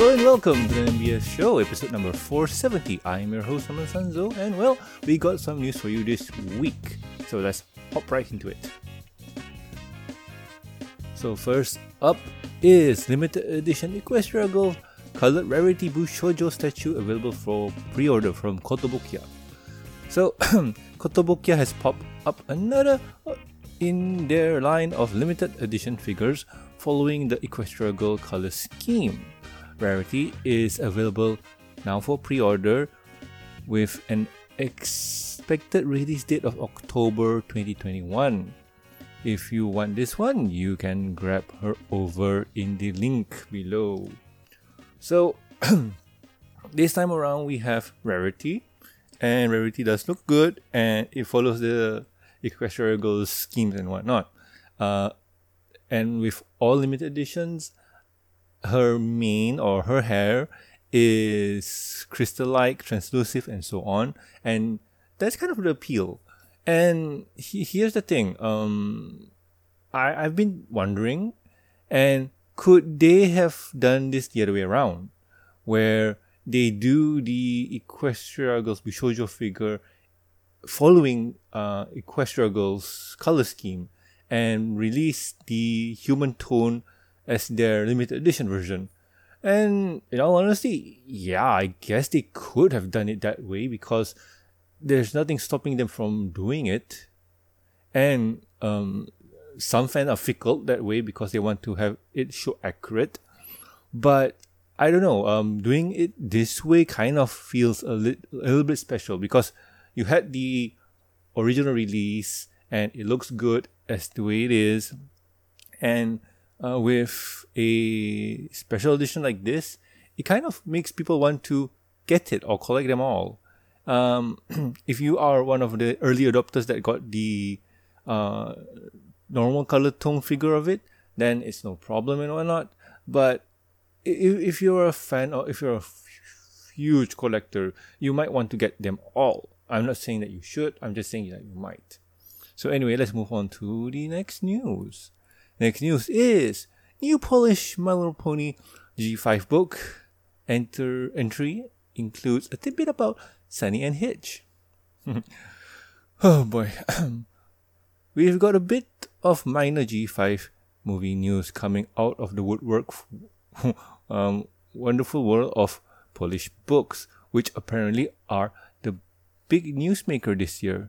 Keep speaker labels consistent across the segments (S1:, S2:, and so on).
S1: Hello and welcome to the MBS show, episode number 470. I'm your host, Norman Sanzo, and well, we got some news for you this week. So let's hop right into it. So, first up is limited edition Equestria Gold colored rarity Bishojo statue available for pre order from Kotobukiya. So, Kotobukiya has popped up another uh, in their line of limited edition figures following the Equestria Gold color scheme. Rarity is available now for pre order with an expected release date of October 2021. If you want this one, you can grab her over in the link below. So, this time around, we have Rarity, and Rarity does look good, and it follows the Equestria Gold schemes and whatnot. Uh, and with all limited editions, her mane or her hair is crystal-like, translucent, and so on. And that's kind of the appeal. And he, here's the thing. Um, I I've been wondering, and could they have done this the other way around, where they do the Equestria Girls Bishojo figure following uh, Equestria Girls color scheme and release the human tone as their limited edition version. And in all honesty, yeah, I guess they could have done it that way because there's nothing stopping them from doing it. And um, some fans are fickle that way because they want to have it show accurate. But I don't know, um, doing it this way kind of feels a, li- a little bit special because you had the original release and it looks good as the way it is. And uh, with a special edition like this, it kind of makes people want to get it or collect them all. Um, if you are one of the early adopters that got the uh, normal color tone figure of it, then it's no problem and whatnot. But if, if you're a fan or if you're a huge collector, you might want to get them all. I'm not saying that you should, I'm just saying that you might. So, anyway, let's move on to the next news. Next news is new Polish My Little Pony G5 book. Enter entry includes a tidbit about Sunny and Hitch. oh boy. We've got a bit of minor G5 movie news coming out of the woodwork. um, wonderful world of Polish books, which apparently are the big newsmaker this year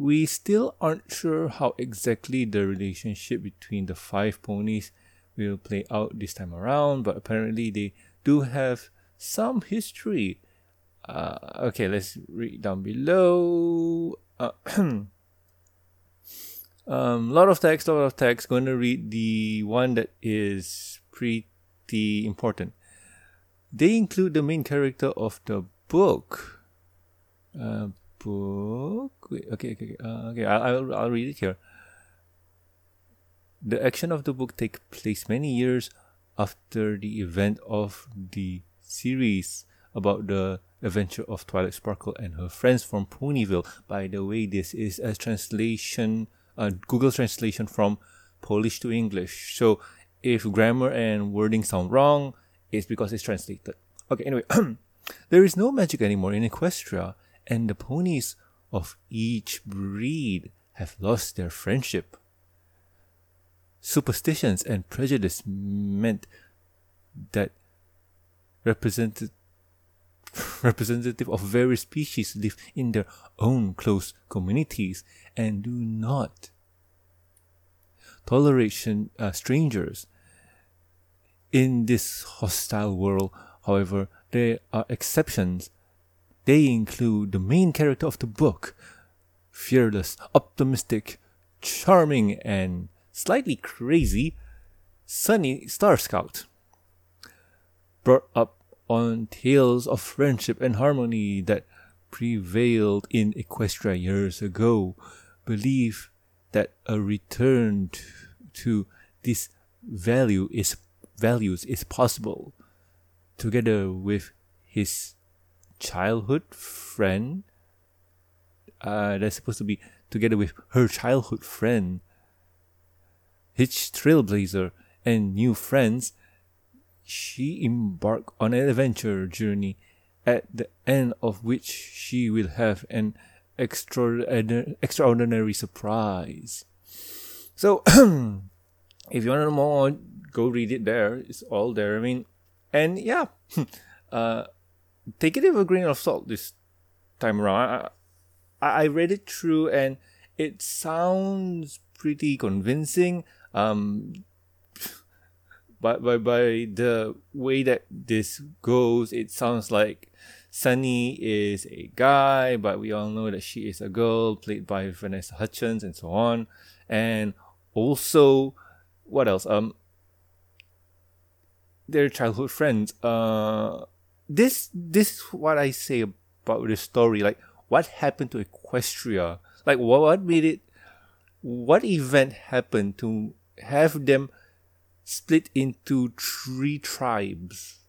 S1: we still aren't sure how exactly the relationship between the five ponies will play out this time around, but apparently they do have some history. Uh, okay, let's read down below. Uh, um, lot of text, a lot of text. Going to read the one that is pretty important. They include the main character of the book. Uh, book. Wait, okay, okay, uh, okay. I'll, I'll I'll read it here. The action of the book takes place many years after the event of the series about the adventure of Twilight Sparkle and her friends from Ponyville. By the way, this is a translation, a Google translation from Polish to English. So if grammar and wording sound wrong, it's because it's translated. Okay, anyway, there is no magic anymore in Equestria and the ponies of each breed have lost their friendship. Superstitions and prejudice meant that represented representative of various species live in their own close communities and do not tolerate uh, strangers. In this hostile world, however, there are exceptions they include the main character of the book fearless, optimistic, charming, and slightly crazy Sunny Starscout. Brought up on tales of friendship and harmony that prevailed in Equestria years ago, believe that a return to, this value is values is possible together with his childhood friend. Uh, that's supposed to be together with her childhood friend. Hitch Trailblazer and new friends. she embark on an adventure journey at the end of which she will have an extraordinary, extraordinary surprise. So, if you want to know more, go read it there. It's all there. I mean, and yeah, uh, take it with a grain of salt this time around. I, I read it through and it sounds pretty convincing. Um, but by, by the way that this goes, it sounds like Sunny is a guy, but we all know that she is a girl, played by Vanessa Hudgens and so on. And also, what else? Um, their childhood friends. Uh, this this is what I say about the story. Like, what happened to Equestria? Like, what, what made it? What event happened to have them split into three tribes?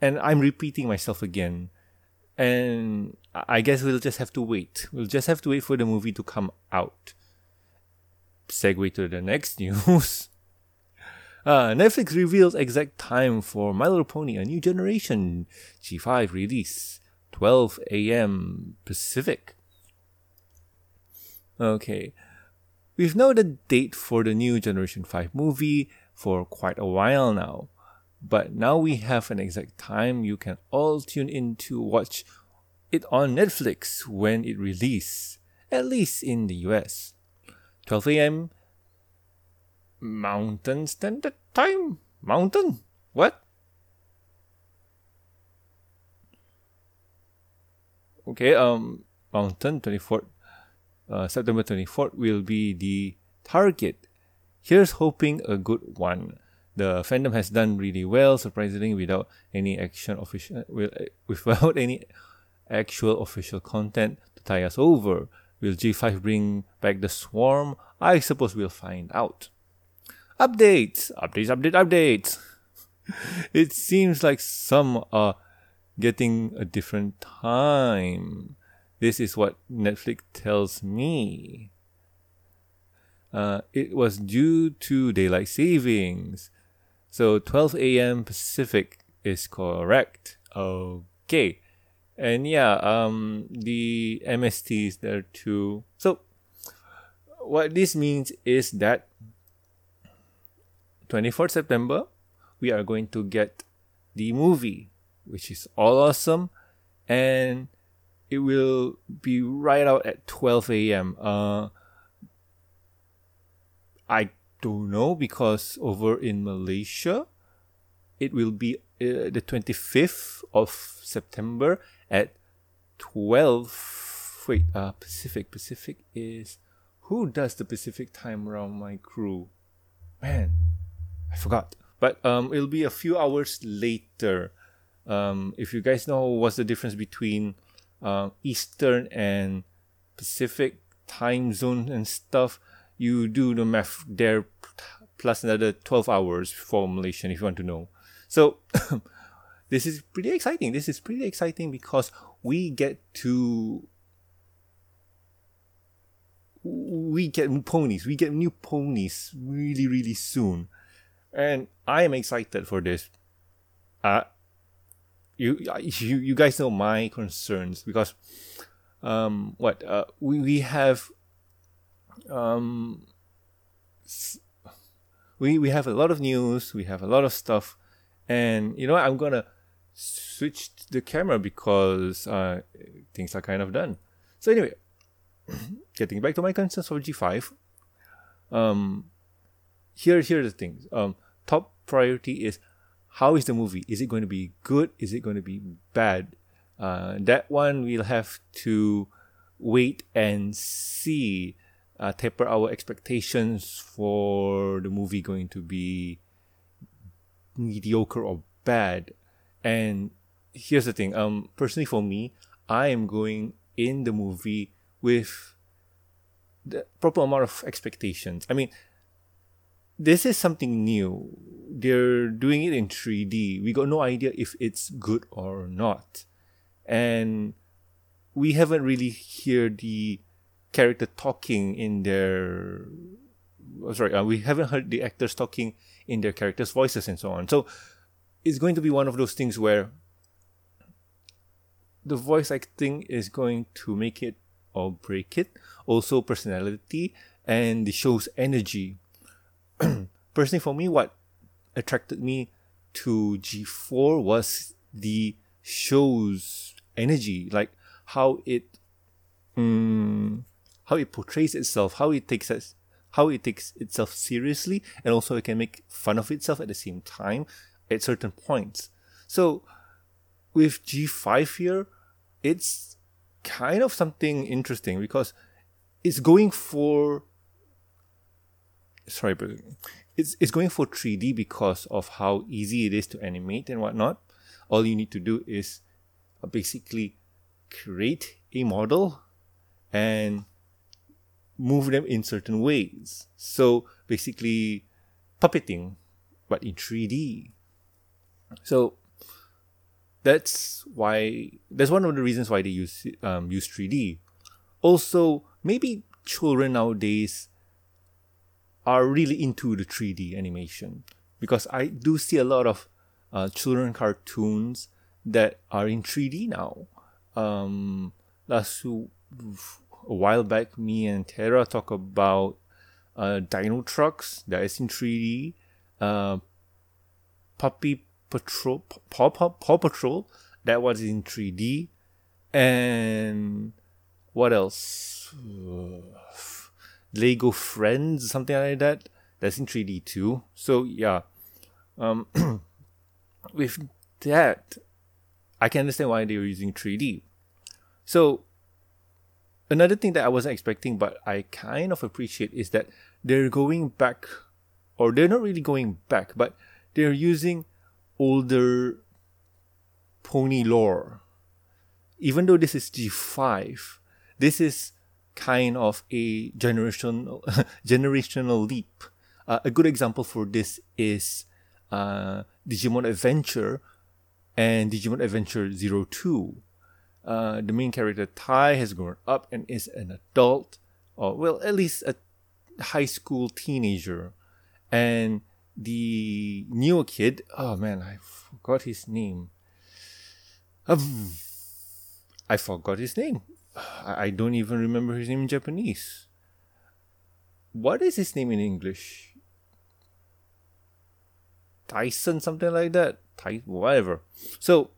S1: And I'm repeating myself again. And I guess we'll just have to wait. We'll just have to wait for the movie to come out. Segue to the next news. Uh, Netflix reveals exact time for My Little Pony: A New Generation G5 release, 12 a.m. Pacific. Okay, we've known the date for the new Generation 5 movie for quite a while now. But now we have an exact time you can all tune in to watch it on Netflix when it releases, at least in the US. 12 a.m. Mountain Standard Time? Mountain? What? Okay, um, Mountain 24th, uh, September 24th will be the target. Here's hoping a good one the fandom has done really well, surprisingly, without any action official, without any actual official content to tie us over. Will G5 bring back the swarm? I suppose we'll find out. Updates, updates, update, updates. it seems like some are getting a different time. This is what Netflix tells me. Uh, it was due to daylight savings. So 12 a.m. Pacific is correct. Okay. And yeah, um, the MST is there too. So what this means is that 24th September, we are going to get the movie, which is all awesome, and it will be right out at 12 a.m. Uh, I don't know because over in Malaysia, it will be uh, the 25th of September at 12. Wait, uh, Pacific. Pacific is. Who does the Pacific time around my crew? Man, I forgot. But um, it'll be a few hours later. Um, if you guys know what's the difference between uh, Eastern and Pacific time zone and stuff, you do the math there plus another 12 hours for Malaysian if you want to know. So this is pretty exciting. This is pretty exciting because we get to we get ponies. We get new ponies really really soon. And I am excited for this. Uh you you you guys know my concerns because um what uh we, we have um, we we have a lot of news, we have a lot of stuff, and you know I'm gonna switch the camera because uh, things are kind of done. So anyway, getting back to my concerns for G5, um, here here are the things. Um, top priority is how is the movie? Is it going to be good? Is it going to be bad? Uh, that one we'll have to wait and see uh, taper our expectations for the movie going to be mediocre or bad. And here's the thing. Um, personally for me, I am going in the movie with the proper amount of expectations. I mean, this is something new. They're doing it in 3D. We got no idea if it's good or not. And we haven't really heard the character talking in their oh, sorry uh, we haven't heard the actors talking in their characters voices and so on so it's going to be one of those things where the voice acting is going to make it or break it. Also, personality and the show's energy. Personally, for me, what attracted me to G4 was the show's energy, like how it, um, how it portrays itself, how it takes us, how it takes itself seriously, and also it can make fun of itself at the same time at certain points. So, with G5 here, it's kind of something interesting because it's going for sorry but it's it's going for 3D because of how easy it is to animate and whatnot. All you need to do is uh, basically create a model and move them in certain ways. So basically puppeting, but in 3D. So that's why that's one of the reasons why they use um, use 3D. Also, maybe children nowadays are really into the 3D animation because I do see a lot of uh, children cartoons that are in 3D now. Um, last a while back, me and Tara talk about uh, Dinotrux that is in 3D, uh, Puppy Patrol, Paw, Paw, Paw Patrol, that was in 3D, and what else? Lego Friends, something like that. That's in 3D too. So yeah, um, with that, I can understand why they were using 3D. So another thing that I wasn't expecting, but I kind of appreciate is that they're going back, or they're not really going back, but they're using older pony lore. Even though this is G5, this is kind of a generational generational leap. Uh, a good example for this is uh, Digimon Adventure and Digimon Adventure 02. Uh, the main character Tai has grown up and is an adult, or well, at least a high school teenager, and the new kid. Oh man, I forgot his name. I forgot his name. I don't even remember his name in Japanese. What is his name in English? Tyson, something like that. Ty, whatever. So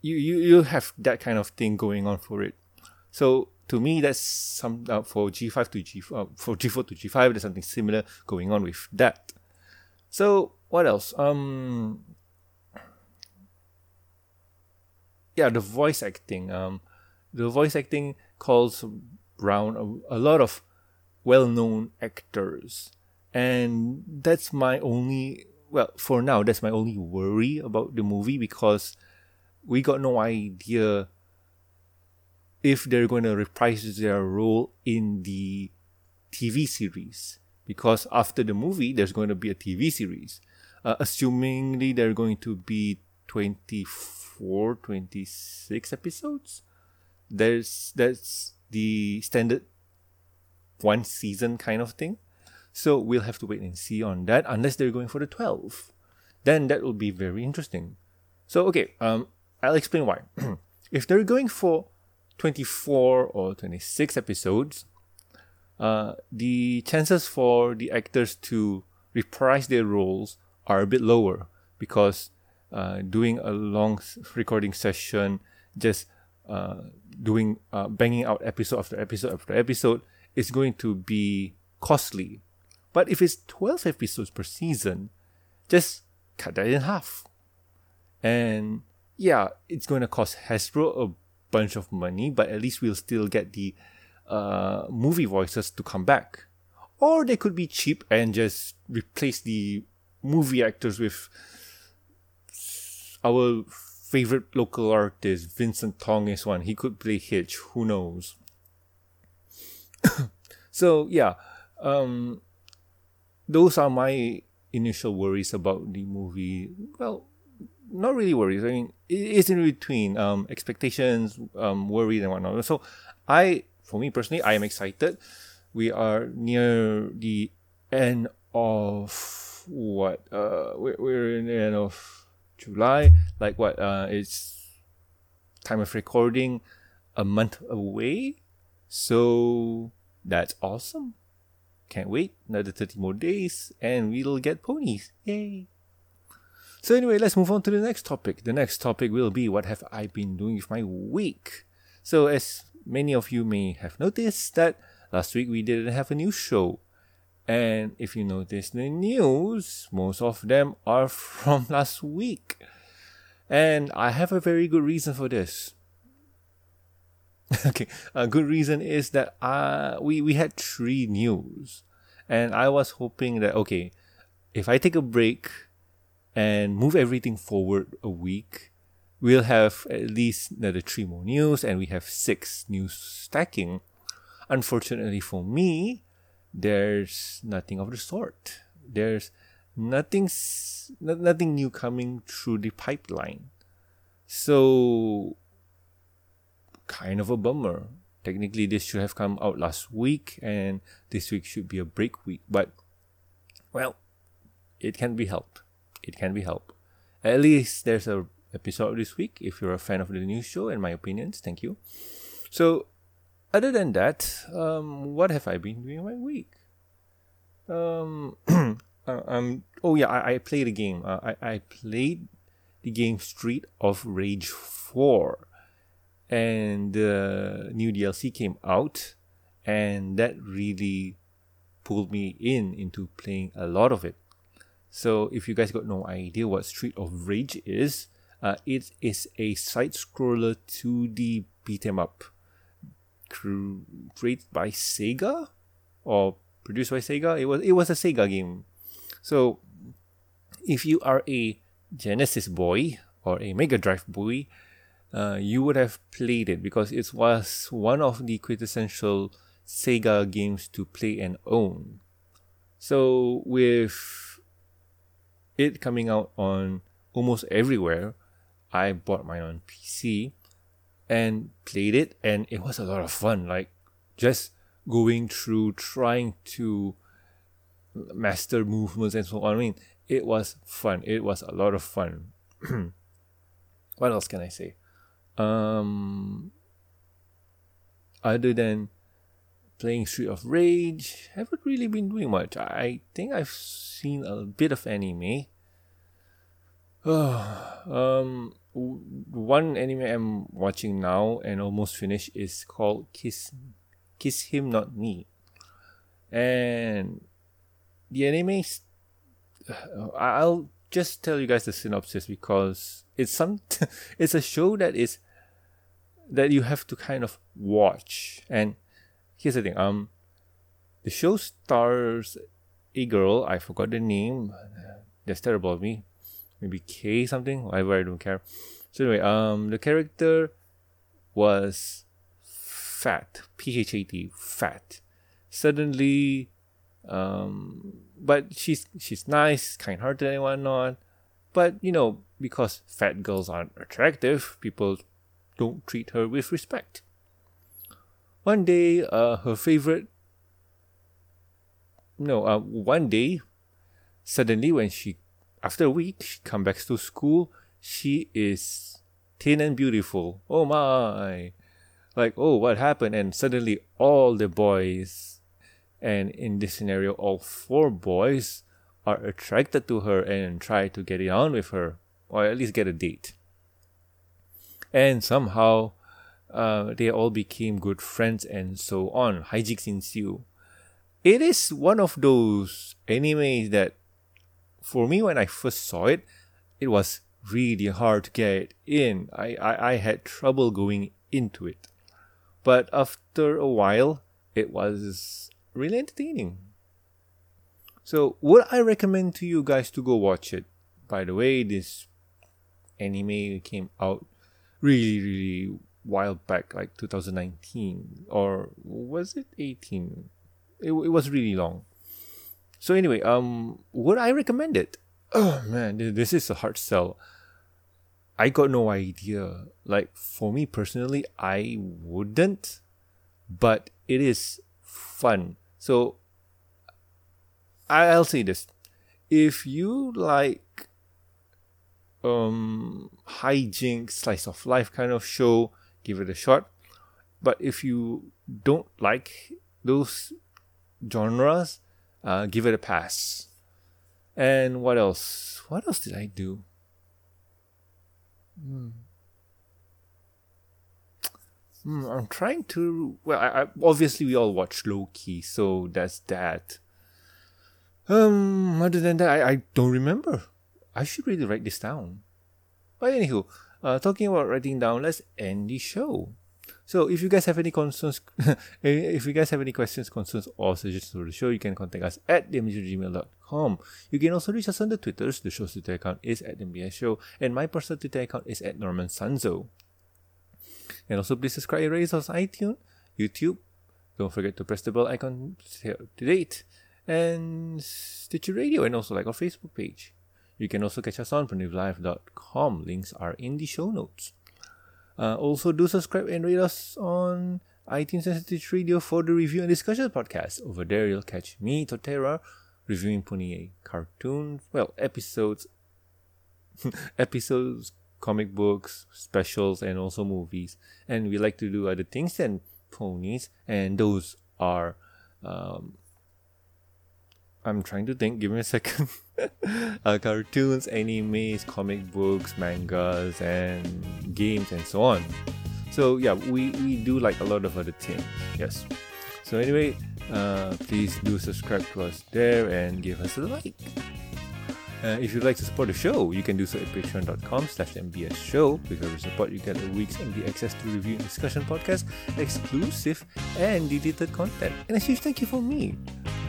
S1: you you you have that kind of thing going on for it. So to me, that's some uh, for G5 to G uh, for G4 to G5. There's something similar going on with that. So what else? Um, yeah, the voice acting. Um, the voice acting calls Brown a, a lot of well-known actors, and that's my only. Well, for now, that's my only worry about the movie because we got no idea if they're going to reprise their role in the TV series. Because after the movie, there's going to be a TV series. Uh, assumingly, they're going to be 24, 26 episodes. There's that's the standard one season kind of thing. So we'll have to wait and see on that unless they're going for the 12. Then that will be very interesting. So okay, um I'll explain why. if they're going for 24 or 26 episodes, uh, the chances for the actors to reprise their roles are a bit lower because uh, doing a long recording session, just uh, doing uh, banging out episode after episode after episode, is going to be costly. But if it's 12 episodes per season, just cut that in half. And yeah, it's going to cost Hasbro a bunch of money, but at least we'll still get the uh, movie voices to come back. Or they could be cheap and just replace the movie actors with our favorite local artist, Vincent Tong is one. He could play Hitch, who knows? so yeah, um, those are my initial worries about the movie. Well, not really worries. I mean, it's in between um, expectations, um, worries, and whatnot. So, I, for me personally, I am excited. We are near the end of what? Uh, we're, we're in the end of July. Like what? Uh, it's time of recording a month away. So that's awesome. Can't wait. Another 30 more days and we'll get ponies. Yay. So anyway, let's move on to the next topic. The next topic will be what have I been doing with my week. So as many of you may have noticed that last week we didn't have a new show. And if you notice the news, most of them are from last week. And I have a very good reason for this. okay, a good reason is that uh, we, we had three news. And I was hoping that, okay, if I take a break and move everything forward a week, we'll have at least another three more news and we have six news stacking. Unfortunately for me, there's nothing of the sort. There's nothing, nothing new coming through the pipeline. So, kind of a bummer. Technically, this should have come out last week, and this week should be a break week. But, well, it can be helped. It can be helped. At least there's a episode this week. If you're a fan of the news show and my opinions, thank you. So, other than that, um, what have I been doing my week? Um, uh, um, oh yeah, I, I played a game. Uh, I, I played the game Street of Rage 4. And the new DLC came out, and that really pulled me in into playing a lot of it. So if you guys got no idea what Street of Rage is, uh, it is a side scroller 2D beat 'em up created by Sega or produced by Sega. It was it was a Sega game. So if you are a Genesis boy or a Mega Drive boy, uh, you would have played it because it was one of the quintessential Sega games to play and own. So with it coming out on almost everywhere, I bought mine on PC and played it and it was a lot of fun like just going through trying to master movements and so on. I mean it was fun. It was a lot of fun. What else can i say? Um other than playing street of rage haven't really been doing much. I think i've seen a bit of anime. Um one anime I'm watching now and almost finished is called Kiss Kiss Him Not Me. And the anime I'll just tell you guys the synopsis because it's some it's a show that is that you have to kind of watch. And here's the thing, um the show stars a girl, I forgot the name. That's terrible of me maybe K something, whatever, I don't care. So anyway, um, the character was fat, P H A T, fat. Suddenly, um, but she's she's nice, kind-hearted, and whatnot. But you know, because fat girls aren't attractive, people don't treat her with respect. One day, uh, her favorite. No, uh, one day, suddenly when she after a week, she comes back to school. She is thin and beautiful. Oh my! Like, oh, what happened? And suddenly, all the boys, and in this scenario, all four boys are attracted to her and try to get it on with her, or at least get a date. And somehow, uh, they all became good friends and so on. Hijinks ensue. It is one of those animes that for me, when I first saw it, it was really hard to get in. I, I, I had trouble going into it. But after a while, it was really entertaining. So, would I recommend to you guys to go watch it? By the way, this anime came out really, really while back, like 2019, or was it 18? It, it was really long. So anyway, um, would I recommend it? Oh man, this is a hard sell. I got no idea. Like for me personally, I wouldn't, but it is fun. So I'll say this: if you like um hijinks, slice of life kind of show, give it a shot. But if you don't like those genres, uh, give it a pass. And what else? What else did I do? Hmm. Hmm, I'm trying to. Well, I, I, obviously we all watch Loki, so that's that. Um, other than that, I, I don't remember. I should really write this down. But anywho, uh, talking about writing down, let's end the show. So if you guys have any concerns, eh, if you guys have any questions, concerns, or suggestions for the show, you can contact us at thembsgmail.com. You can also reach us on the Twitters. The show's Twitter account is at MBS Show, and my personal Twitter account is at Norman Sanzo. And also please subscribe and rate us on iTunes, YouTube. Don't forget to press the bell icon to date. And Stitcher Radio and also like our Facebook page. You can also catch us on prenewlive.com. Links are in the show notes. Uh, also, do subscribe and rate us on iTunes and Stitch Radio for the review and discussion podcast. Over there, you'll catch me, Totera, reviewing Pony cartoons, well, episodes, episodes, comic books, specials, and also movies. And we like to do other things than ponies, and those are. Um, I'm trying to think. Give me a second. uh, cartoons, animes, comic books, mangas, and games, and so on. So yeah, we we do like a lot of other things. Yes. So anyway, uh, please do subscribe to us there and give us a like. Uh, if you'd like to support the show, you can do so at patreon.com slash mbs show. With every support, you get a week's MD access to review and discussion podcast, exclusive and deleted content. And a huge thank you for me.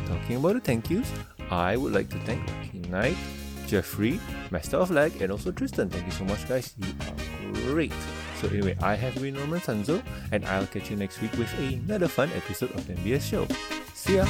S1: Talking about the thank yous, I would like to thank Lucky Knight, Jeffrey, Master of Lag, and also Tristan. Thank you so much, guys. You are great. So anyway, I have been Norman Sanzo, and I'll catch you next week with another fun episode of the MBS show. See ya!